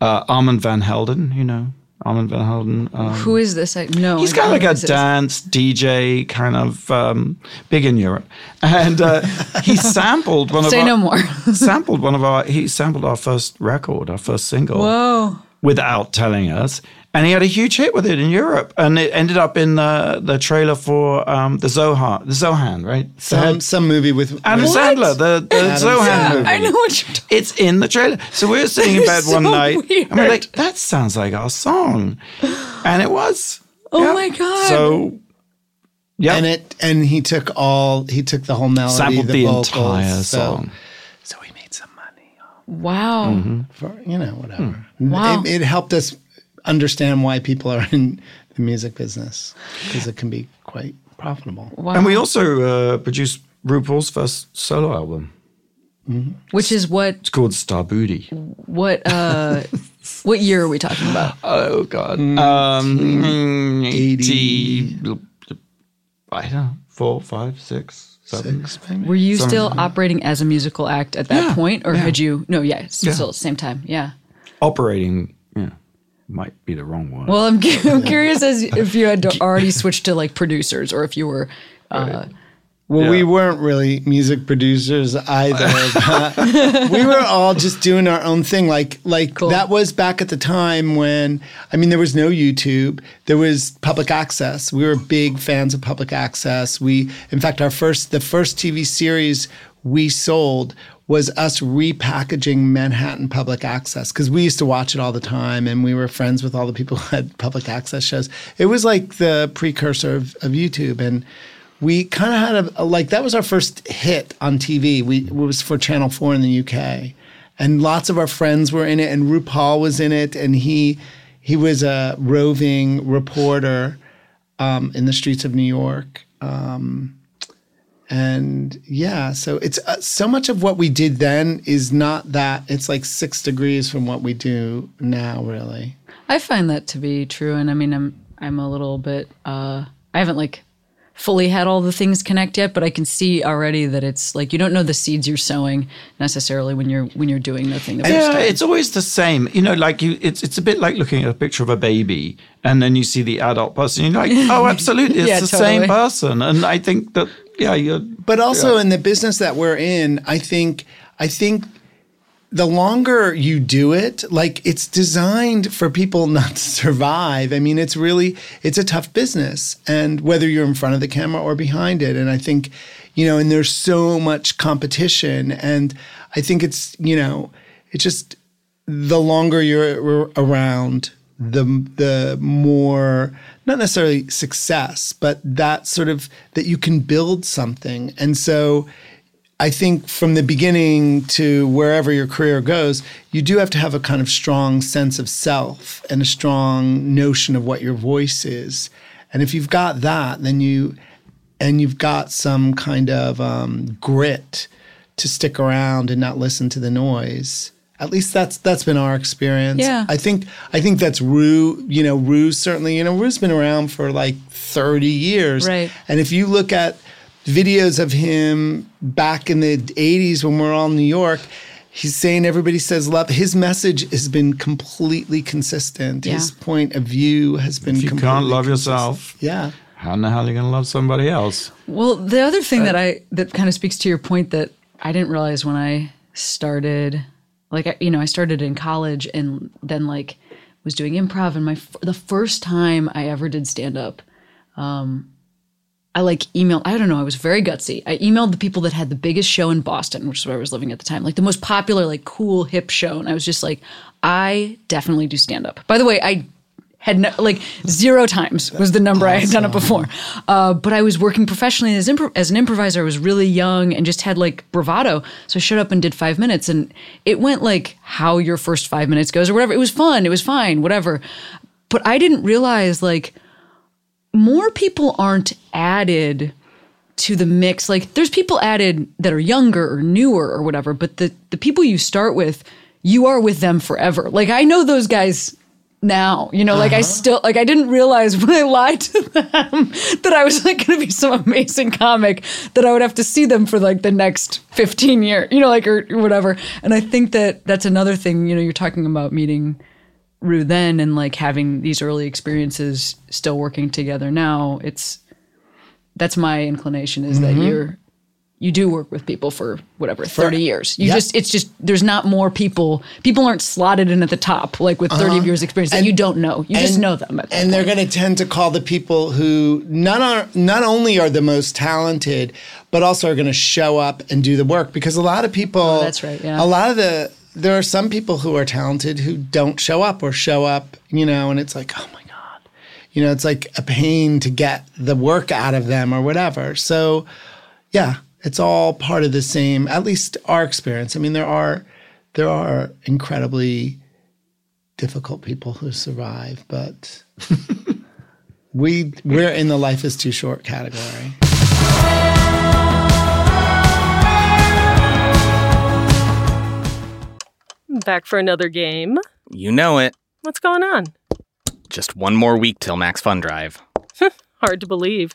uh, Armand Van Helden, you know, Armand Van Helden. Um, Who is this? I, no, He's kind of like a who this is. dance DJ, kind of um, big in Europe, and uh, he sampled one of Say our, no more. sampled one of our he sampled our first record, our first single, Whoa. without telling us, and he had a huge hit with it in Europe, and it ended up in the the trailer for um, the Zohan, the Zohan, right? Some head- some movie with Adam with- Sandler, the, the Adam Zohan Sandler. movie. I know what you're talking It's in the trailer. So we were sitting in bed so one night and we're like, that sounds like our song. And it was. Oh Yeah. my God. So, yeah. and it and he took all he took the whole melody, sampled the, the, vocals, entire so, song. So he made some money Wow. Mm-hmm. for you know whatever. Hmm. Wow. It, it helped us understand why people are in the music business because it can be quite profitable. Wow. And we also uh, produced RuPaul's first solo album. Which is what It's called Star Booty. what uh what year are we talking about? Oh, God. Mm. Um, 80. I don't know, four, five, six, seven. Six, maybe? Were you Some- still operating as a musical act at that Yeah, point, or yeah. had you? No, yeah, s- Yeah. still at the same time. Yeah. Operating, yeah, might be the wrong one. Well, I'm, I'm curious as if you had already switched to like producers, or if you were. Uh, Well, Yeah. we weren't really music producers either. we were all just doing our own thing. Like, like Cool. that was back at the time when I mean, there was no YouTube. There was public access. We were big fans of public access. We, in fact, our first, the first TV series we sold was us repackaging Manhattan Public Access because we used to watch it all the time and we were friends with all the people who had public access shows. It was like the precursor of, of YouTube and we kind of had a, a like that was our first hit on TV. We it was for Channel 4 in the UK. And lots of our friends were in it and RuPaul was in it and he he was a roving reporter um, in the streets of New York. Um, and yeah, so it's uh, so much of what we did then is not that. It's like six degrees from what we do now, really. I find that to be true, and I mean, I'm I'm a little bit. Uh, I haven't like fully had all the things connect yet, but I can see already that it's like you don't know the seeds you're sowing necessarily when you're when you're doing the thing. The first Yeah, it's always the same. You know, like you, it's it's a bit like looking at a picture of a baby, and then you see the adult person. You're like, oh, absolutely, it's Yeah, the totally. same person. And I think that, yeah, you're. But also in the business that we're in, I think I think the longer you do it, like it's designed for people not to survive. I mean, it's really it's a tough business, and whether you're in front of the camera or behind it, and I think, you know, and there's so much competition, and I think it's you know, it's just the longer you're around, the the more not necessarily success, but that sort of that you can build something, and so. I think from the beginning to wherever your career goes, you do have to have a kind of strong sense of self and a strong notion of what your voice is. And if you've got that, then you, and you've got some kind of um, grit to stick around and not listen to the noise. At least that's that's been our experience. Yeah. I think I think that's Ru. You know, Ru's certainly. You know, Ru's been around for like thirty years. Right. And if you look at videos of him back in the 80s when we're all in New York, he's saying everybody says love. His message has been completely consistent. His point of view has been If you completely can't love consistent. yourself, Yeah. how in the hell are you going to love somebody else? Well, the other thing that I that kind of speaks to your point that I didn't realize when I started, like you know, I started in college and then like was doing improv, and my the first time I ever did stand up, um, I like emailed. I don't know. I was very gutsy. I emailed the people that had the biggest show in Boston, which is where I was living at the time, like the most popular, like cool, hip show, and I was just like, I definitely do stand up. By the way, I had no, like zero times was the number I had done it before. Uh, but I was working professionally as, impro- as an improviser. I was really young and just had like bravado. So I showed up and did five minutes, and it went like how your first five minutes goes or whatever. It was fun. It was fine, whatever. But I didn't realize like more people aren't added to the mix. Like there's people added that are younger or newer or whatever, but the the people you start with, you are with them forever. Like I know those guys now. You know, like I uh-huh. still like I didn't realize when I lied to them that I was like going to be some amazing comic that I would have to see them for like the next 15 years, you know, like or whatever. And I think that that's another thing, you know, you're talking about meeting Ru then and like having these early experiences still working together now. It's that's my inclination is that mm-hmm. you're you do work with people for whatever 30 years you yeah. just it's just there's not more people people aren't slotted in at the top like with 30 uh-huh. years experience that And- you don't know you just know them and they're going to tend to call the people who not are, not only are the most talented, but also are going to show up and do the work. Because a lot of people, Oh, that's right, yeah. A lot of the there are some people who are talented who don't show up or show up, you know, and it's like, oh my god, you know, it's like a pain to get the work out of them or whatever. So, yeah, it's all part of the same. At least our experience. I mean, there are there are incredibly difficult people who survive, but we we're in the life is too short category. Back for another game. You know it. What's going on? Just one more week till Max Fun Drive. Hard to believe.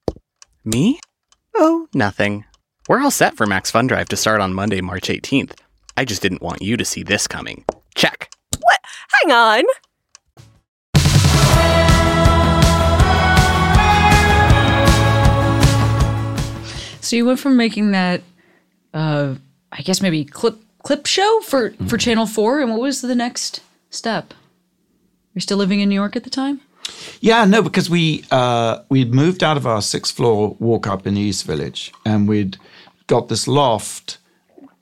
Me? Oh, nothing. We're all set for Max Fun Drive to start on Monday, March 18th. I just didn't want you to see this coming. Check. What? Hang on. so you went from making that uh i guess maybe clip clip show for for channel 4 and what was the next step you're still living in new york at the time Yeah, no, because we uh, we'd moved out of our sixth floor walk up in the East Village, and we'd got this loft,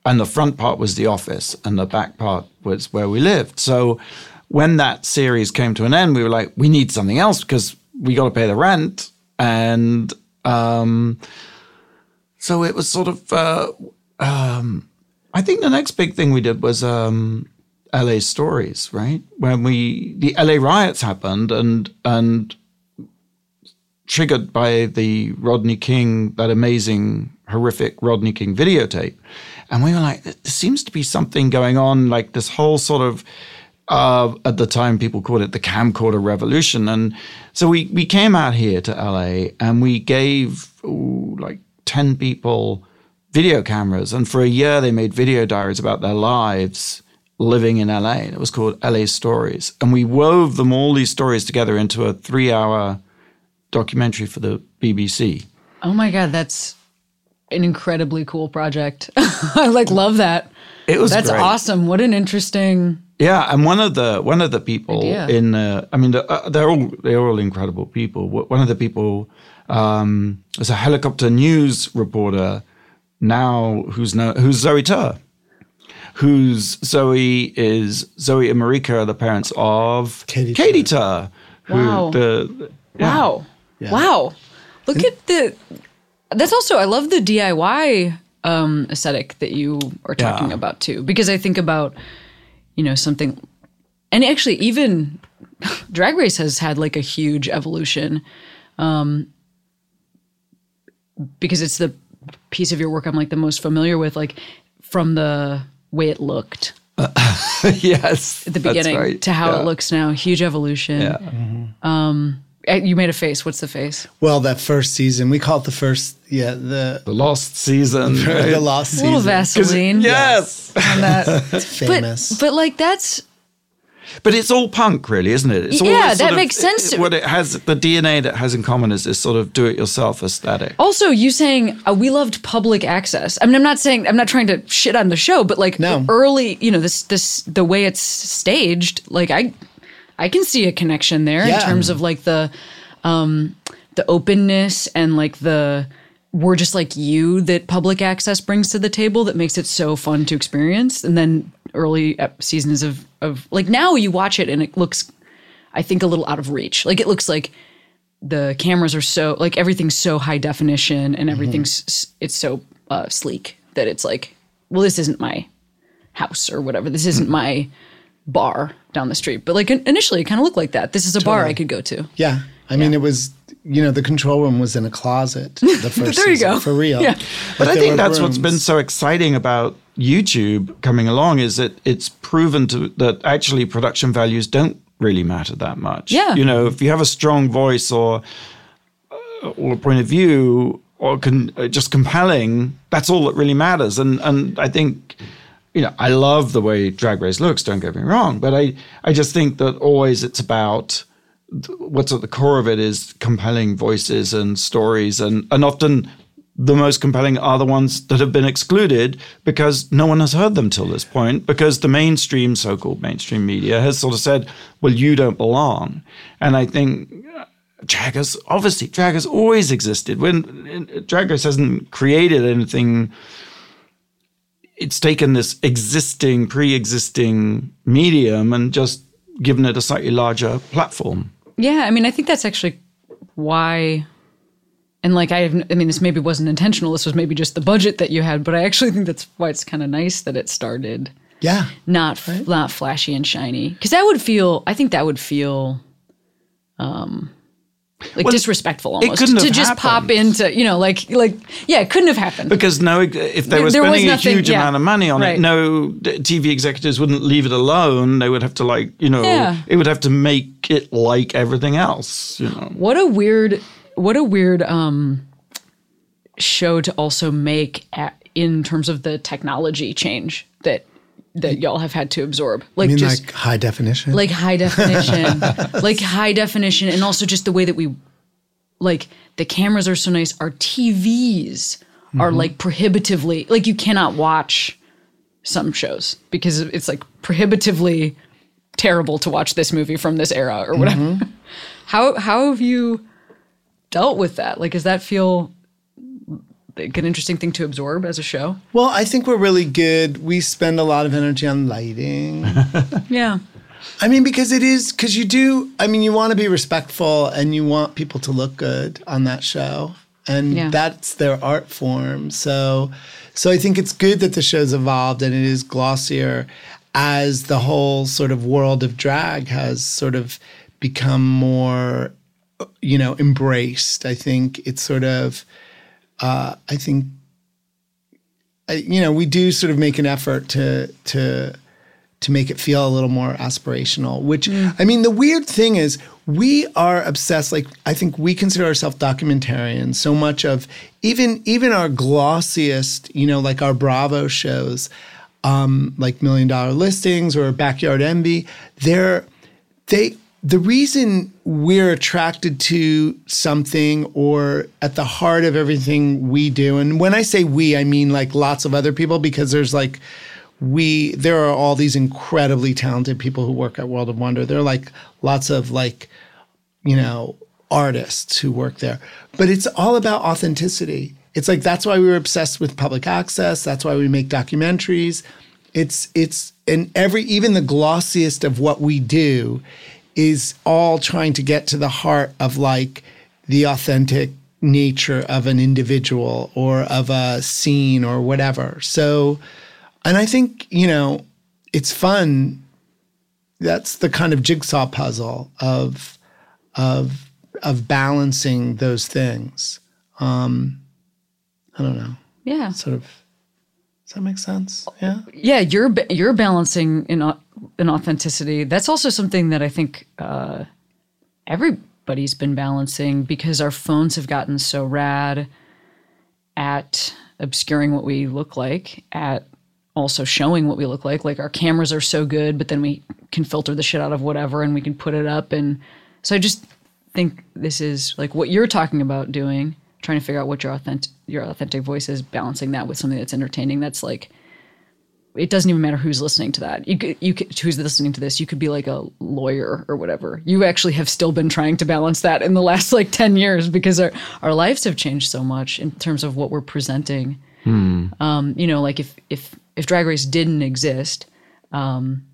and the front part was the office, and the back part was where we lived. So when that series came to an end, we were like, we need something else because we got to pay the rent, and um, so it was sort of. Uh, um, I think the next big thing we did was um, LA stories, right? When we the LA riots happened and and triggered by the Rodney King, that amazing, horrific Rodney King videotape. And we were like, there seems to be something going on, like this whole sort of uh, at the time people called it the camcorder revolution. And so we we came out here to LA and we gave ooh, like 10 people video cameras. And for a year they made video diaries about their lives living in LA. And it was called LA Stories. And we wove them all these stories together into a three hour documentary for the BBC. oh my god that's an incredibly cool project i like love that It was that's great. awesome what an interesting Yeah, and one of the one of the people Idea. in uh, I mean the, uh, they're all they're all incredible people. One of the people um, is a helicopter news reporter now who's no, who's Zoe Tur. Who's Zoe is Zoe and Marika are the parents of Katy Katy Tur. Who Wow. the Wow. Wow. Look at the That's also I love the DIY um aesthetic that you are talking Yeah. about too because I think about you know something and actually even drag race has had like a huge evolution um because it's the piece of your work I'm like the most familiar with like from the way it looked yes at the beginning to how it looks now huge evolution Yeah. um uh, you made a face what's the face Well, that first season, we call it the first, yeah, the The lost season. the lost a little. Vaseline Yes. on that. It's But, famous. but like that's But it's all punk, really, isn't it? It's Yeah, that sort of- makes sense to- What it has, the DNA that has in common is this sort of do-it-yourself aesthetic. also you saying uh, we loved public access. I mean, I'm not saying I'm not trying to shit on the show, but like No. early, you know, this this the way it's staged, like I I can see a connection there in terms of like the um the openness and like the we're just like you that public access brings to the table that makes it so fun to experience and then early seasons of of like now you watch it and it looks I think a little out of reach. Like it looks like the cameras are so like everything's so high definition and everything's s it's so uh, sleek that it's like, well, this isn't my house or whatever. This isn't my bar down the street. But like initially, it kind of looked like that. This is a bar I could go to. Yeah. I mean, it was, you know, the control room was in a closet the first There you season, go. For real. Yeah. But I think were that's what's been so exciting about YouTube coming along is that it's proven to that actually production values don't really matter that much. Yeah. You know, if you have a strong voice or uh, or a point of view or con, uh, just compelling, that's all that really matters. And and I think you know, I love the way Drag Race looks, don't get me wrong, but I I just think that always it's about what's at the core of it is compelling voices and stories and and often the most compelling are the ones that have been excluded because no one has heard them till this point because the mainstream so-called mainstream media has sort of said well you don't belong and i think uh, drag has obviously drag has always existed when drag race hasn't created anything it's taken this existing pre-existing medium and just given it a slightly larger platform Yeah, I mean, I think that's actually why. And like, I have, I mean, this maybe wasn't intentional. This was maybe just the budget that you had, but I actually think that's why it's kind of nice that it started Yeah. not f- not flashy and shiny. Because that would feel, I think that would feel, um, like Well, disrespectful almost couldn't to just pop into, you know, like like yeah, it couldn't have happened. because no, if they There- were there was spending a nothing- huge yeah. amount of money on Right. it, no TV executives wouldn't leave it alone. They would have to like, you know, Yeah. it would have to make it like everything else. You know, What a weird, what a weird um, show to also make at, in terms of the technology change that that y'all have had to absorb. Like just like high definition. like high definition, like high definition, and also just the way that we, like the cameras are so nice. Our TVs are like prohibitively like you cannot watch some shows because it's like prohibitively terrible to watch this movie from this era or whatever. How how have you dealt with that? Like, does that feel like an interesting thing to absorb as a show? well, I think we're really good. We spend a lot of energy on lighting. Yeah. I mean, because it is, because you do, I mean, you want to be respectful and you want people to look good on that show. And Yeah. that's their art form. So, so I think it's good that the show's evolved and it is glossier as the whole sort of world of drag has sort of become more, you know, embraced. I think it's sort of, uh, I think, I, you know, we do sort of make an effort to, to, to make it feel a little more aspirational. Which I mean, the weird thing is we are obsessed. Like I think we consider ourselves documentarians. So much of even even our glossiest, you know, like our Bravo shows, um, like Million Dollar Listings or Backyard Envy, they're they the reason we're attracted to something or at the heart of everything we do and when i say we i mean like lots of other people because there's like we there are all these incredibly talented people who work at world of wonder. There are like lots of like you know artists who work there. But it's all about authenticity. It's like that's why we were obsessed with public access. That's why we make documentaries. It's it's and every even the glossiest of what we do is all trying to get to the heart of like the authentic nature of an individual or of a scene or whatever. So and i think you know it's fun. That's the kind of jigsaw puzzle of of of balancing those things. Um i don't know. Yeah. sort of does that make sense? Yeah. Yeah you're you're balancing in in authenticity. That's also something that i think uh, everybody's been balancing because our phones have gotten so rad at obscuring what we look like at also showing what we look like. Like our cameras are so good but then we can filter the shit out of whatever and we can put it up. And so i just think this is like what you're talking about doing trying to figure out what your authentic your authentic voice is balancing that with something that's entertaining that's like it doesn't even matter who's listening to that. You could, you could, who's listening to this. You could be like a lawyer or whatever. You actually have still been trying to balance that in the last like ten years because our our lives have changed so much in terms of what we're presenting. Um, you know, like if if if Drag Race didn't exist, um,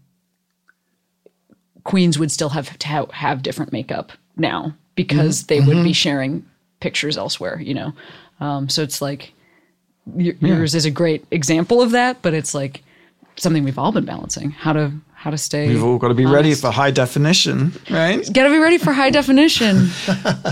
queens would still have to ha- have different makeup now because they would be sharing pictures elsewhere. You know, um, so it's like y- yours is a great example of that, but it's like something we've all been balancing how to how to stay. We've all got to be ready for high definition, right? Got to be ready for high definition.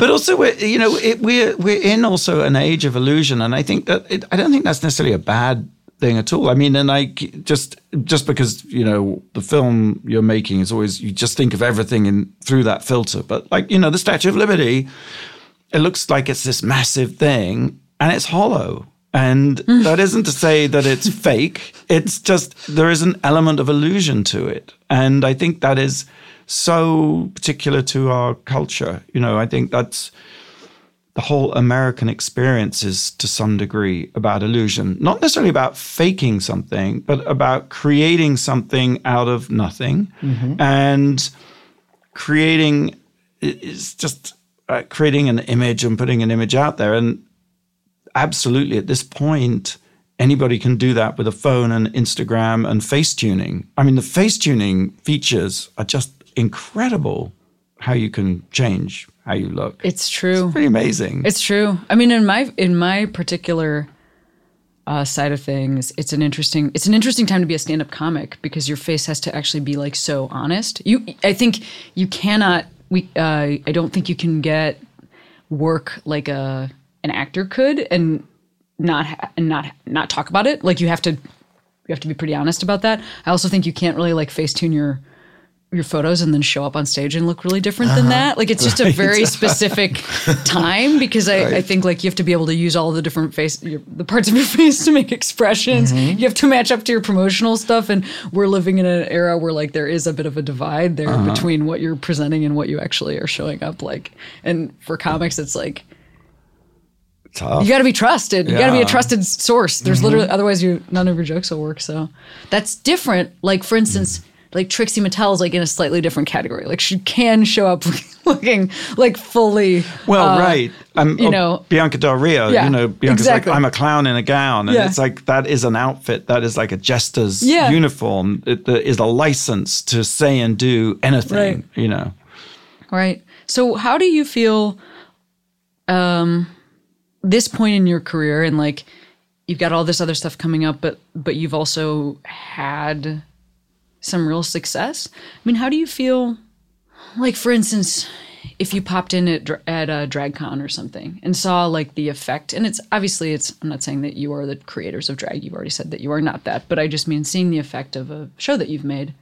but also we're you know it, we're we're in also an age of illusion and i think that it, i don't think that's necessarily a bad thing at all i mean and i just just because you know the film you're making is always you just think of everything in through that filter but like you know the statue of liberty it looks like it's this massive thing and it's hollow. And mm. that isn't to say that it's fake. It's just there is an element of illusion to it. And i think that is so particular to our culture. You know i think that's the whole American experience is to some degree about illusion, not necessarily about faking something, but about creating something out of nothing. Mm-hmm. And creating is just uh, creating an image and putting an image out there. And absolutely, at this point, anybody can do that with a phone and Instagram and face tuning. I mean, the face tuning features are just incredible. How you can change how you look. It's true. pretty amazing. It's true. I mean, in my in my particular uh, side of things, it's an interesting it's an interesting time to be a stand up comic because your face has to actually be like so honest. You, I think you cannot. We, uh, I don't think you can get work like a an actor could and not and not not talk about it. Like you have to you have to be pretty honest about that. I also think you can't really like face tune your your photos and then show up on stage and look really different than uh-huh. that. Like it's just a very specific time because I, I think like you have to be able to use all the different face, your, the parts of your face to make expressions. Mm-hmm. You have to match up to your promotional stuff. And we're living in an era where like there is a bit of a divide there uh-huh. between what you're presenting and what you actually are showing up like. And for comics, it's like, tough. you got to be trusted. You got to be a trusted source. There's mm-hmm. literally otherwise you none of your jokes will work. So that's different. Like for instance, like Trixie Mattel is like in a slightly different category. Like she can show up looking like fully. Well, uh, right. Um, you know- Bianca Del Rio. Yeah, you know, Bianca's exactly. like, I'm a clown in a gown, and Yeah. it's like that is an outfit. That is like a jester's Yeah. uniform. It that is a license to say and do anything. Right. You know. Right. So how do you feel um this point in your career and like you've got all this other stuff coming up but but you've also had some real success? I mean, how do you feel like for instance if you popped in at at a dragcon or something and saw like the effect and it's obviously it's I'm not saying that you are the creators of drag you've already said that you are not that but I just mean seeing the effect of a show that you've made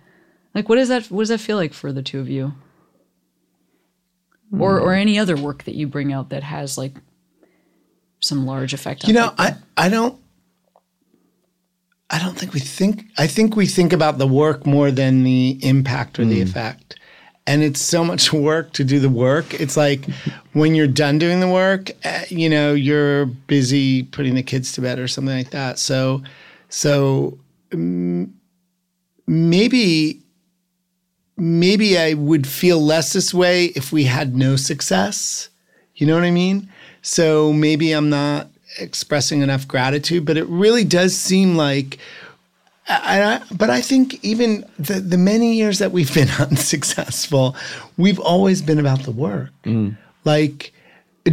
like what does that what does that feel like for the two of you or or any other work that you bring out that has like some large effect on You know. I, I don't I don't think we think I think we think about the work more than the impact or the effect. And it's so much work to do the work. It's like when you're done doing the work, eh, you know, you're busy putting the kids to bed or something like that. So so mm, maybe maybe I would feel less this way if we had no success. You know what I mean? So maybe I'm not expressing enough gratitude, but it really does seem like. I, I, but I think even the, the many years that we've been unsuccessful, we've always been about the work. Mm. Like,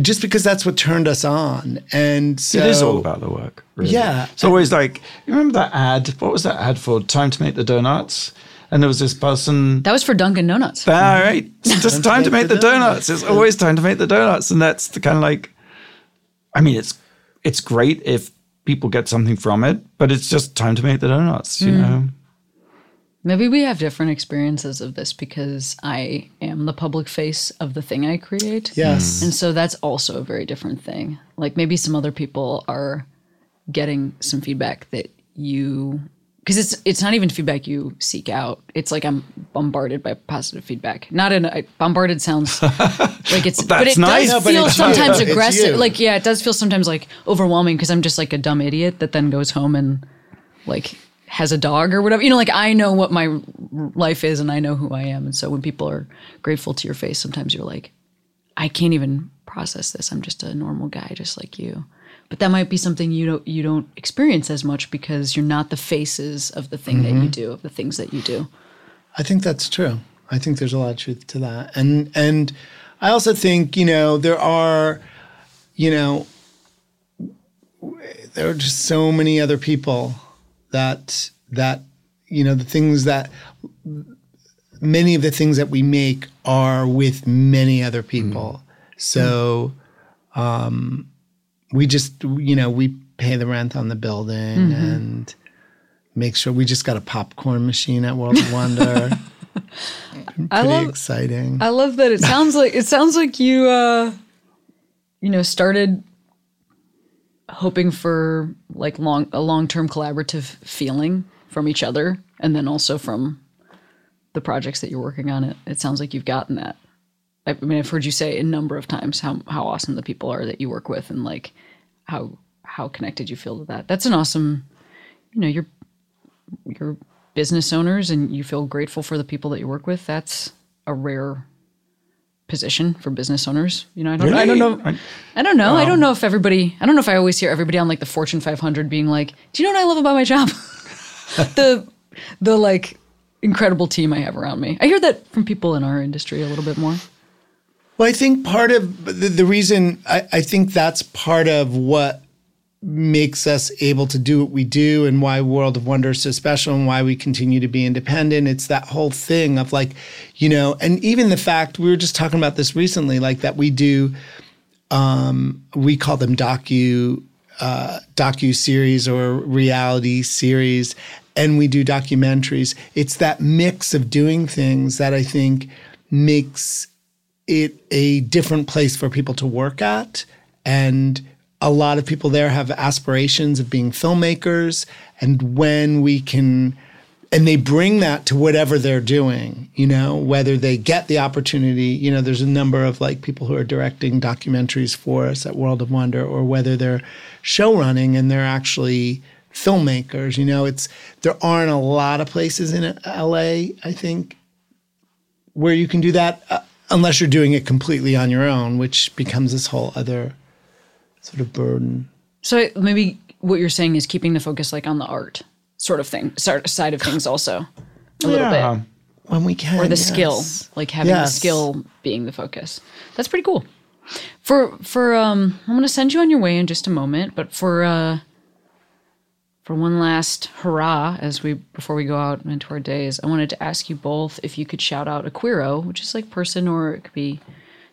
just because that's what turned us on. And so It is all about the work. Really. Yeah. It's always like you remember that ad. What was that ad for? Time to make the donuts. And there was this person. that was for Dunkin' Donuts. All right, it's just time to make the donuts. It's always time to make the donuts, and that's the kind of like. I mean, it's it's great if people get something from it, but it's just time to make the donuts. You hmm. know. Maybe we have different experiences of this because I am the public face of the thing I create. Yes. Hmm. And so that's also a very different thing. Like maybe some other people are getting some feedback that you because it's it's not even feedback you seek out. It's like I'm bombarded by positive feedback. Not in a bombarded sounds like it's but that's it nice. does No, but feel it's you. sometimes aggressive. Like yeah, it does feel sometimes like overwhelming because I'm just like a dumb idiot that then goes home and like has a dog or whatever. You know, like I know what my life is and I know who I am. And so when people are grateful to your face, sometimes you're like, I can't even process this. I'm just a normal guy, just like you. But that might be something you don't you don't experience as much because you're not the faces of the thing that you do, of the things that you do. I think that's true. I think there's a lot of truth to that. And and I also think, you know, there are, you know, there are just so many other people that that you know the things that many of the things that we make are with many other people. So um, we just you know we pay the rent on the building and make sure we just got a popcorn machine at World of Wonder. I love exciting. I love that it sounds like it sounds like you uh you know started hoping for like long a long-term collaborative feeling from each other and then also from the projects that you're working on it it sounds like you've gotten that I mean I've heard you say a number of times how how awesome the people are that you work with and like how how connected you feel to that that's an awesome you know you're you're business owners and you feel grateful for the people that you work with that's a rare position for business owners you know i don't, I don't know I- I don't know. I don't know if everybody. I don't know if I always hear everybody on like the Fortune 500 being like, "Do you know what I love about my job?" the the like incredible team I have around me. I hear that from people in our industry a little bit more. Well, I think part of the, the reason I, I think that's part of what makes us able to do what we do and why World of Wonder is so special and why we continue to be independent. It's that whole thing of like, you know, and even the fact we were just talking about this recently, like that we do, um, we call them docu uh, docu series or reality series, and we do documentaries. It's that mix of doing things that I think makes it a different place for people to work at. And a lot of people there have aspirations of being filmmakers. And when we can and they bring that to whatever they're doing you know whether they get the opportunity you know there's a number of like people who are directing documentaries for us at world of wonder or whether they're show running and they're actually filmmakers you know it's there aren't a lot of places in la i think where you can do that. Uh, unless you're doing it completely on your own, which becomes this whole other sort of burden. So maybe what you're saying is keeping the focus like on the art sort of thing, side of things also a little Yeah. bit, When we can, or the yes. skill, like having the skill being the focus. That's pretty cool. For for um, I'm gonna send you on your way in just a moment, but for uh, for one last hurrah as we before we go out into our days, I wanted to ask you both if you could shout out a queero, which is like person or it could be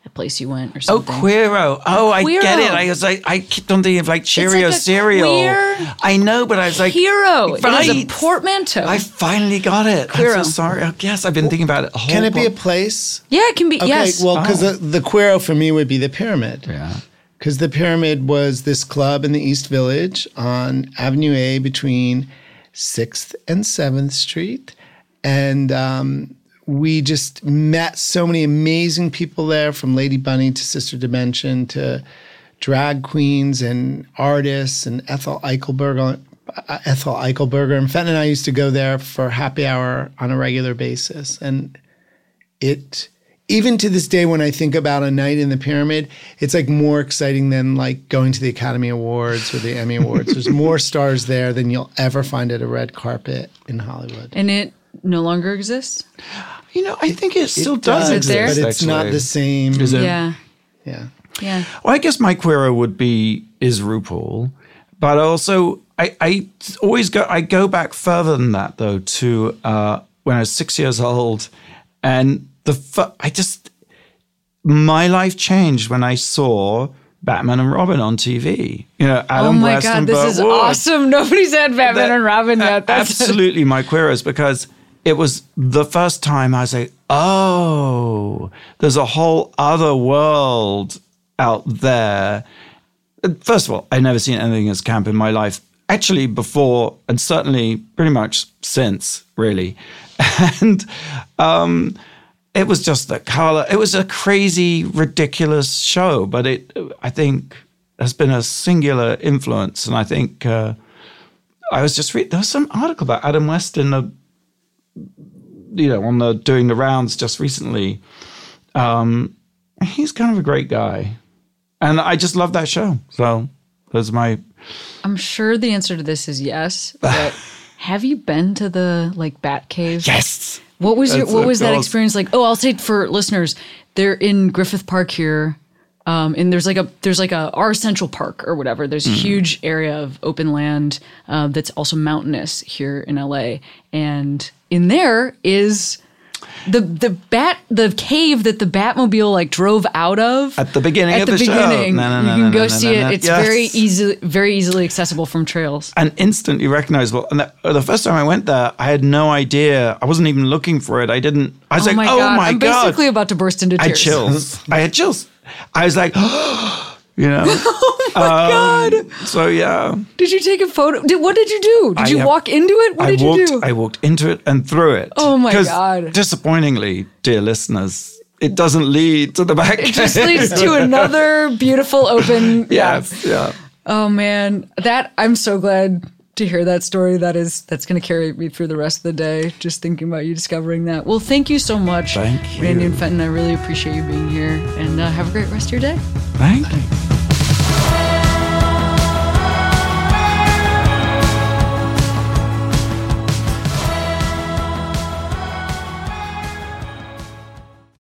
a place you went or something. Oh, something. Queero. Oh, I get it. I was like, I kept on thinking of like Cheerio like a cereal. queer I know, but I was like, Hero. It is a portmanteau. I finally got it. I'm so sorry. Oh, yes, I've been thinking about it. A whole Can it be a place? yeah, it can be. Okay, yes. well, because oh. the, the Queero for me would be the pyramid. Yeah. Because the pyramid was this club in the East Village on Avenue A between 6th and 7th Street. And um, we just met so many amazing people there from Lady Bunny to Sister Dimension to drag queens and artists and Ethel Eichelberger. uh, Ethel Eichelberger and Fenton and I used to go there for happy hour on a regular basis. And it even to this day when I think about a night in the pyramid, it's like more exciting than like going to the Academy Awards or the Emmy Awards. There's more stars there than you'll ever find at a red carpet in Hollywood. and it no longer exists. You know, I think it still It does, Is it there? exist. but it's not the same. Is it? Yeah. Yeah. Yeah. Well, I guess my queero would be is RuPaul, but also I, I always go I go back further than that though to uh, when I was six years old, and the fu- I just my life changed when I saw Batman and Robin on TV. You know, Adam oh my West god, this Burt is Ward. awesome. Nobody's had Batman and Robin yet. That's absolutely my queers because it was the first time I was like, oh, there's a whole other world out there. First of all, I'd never seen anything as camp in my life. Actually, before and certainly pretty much since, really. And um, it was just the color. It was a crazy, ridiculous show, but it, I think, has been a singular influence. And I think uh, I was just reading. There was some article about Adam West in the, you know, on the doing the rounds just recently. Um, he's kind of a great guy, and I just love that show. So that's my. I'm sure the answer to this is yes, but Have you been to the like Bat Cave? Yes. What was your What was that experience like? Oh, I'll say for listeners, they're in Griffith Park here, um, and there's like a there's like a our Central Park or whatever. There's a Mm-hmm. huge area of open land uh, that's also mountainous here in LA, and in there is the the bat the cave that the Batmobile like drove out of At the beginning at of the, the show. beginning. No, no, you can no, go no, see no, it. no. It's very Yes. easy, very easily accessible from trails. and instantly recognizable. And the, the first time I went there, I had no idea. I wasn't even looking for it. I didn't. I was like, oh like, my "Oh god! my I'm god!" basically about to burst into tears. I had chills. I had chills. I was like, you know. oh my god! So yeah, Did you take a photo? Did, what did you do? Did I you have- walk into it? What I did walked. you do? I walked into it and through it. Oh my God. Disappointingly, dear listeners, it doesn't lead to the back. it just leads to another beautiful open. yeah. yes, yeah. Oh man, that I'm so glad to hear that story. That is that's going to carry me through the rest of the day. Just thinking about you discovering that. Well, thank you so much, Thank you. Randy and Fenton. I really appreciate you being here, and uh, have a great rest of your day. Thank you.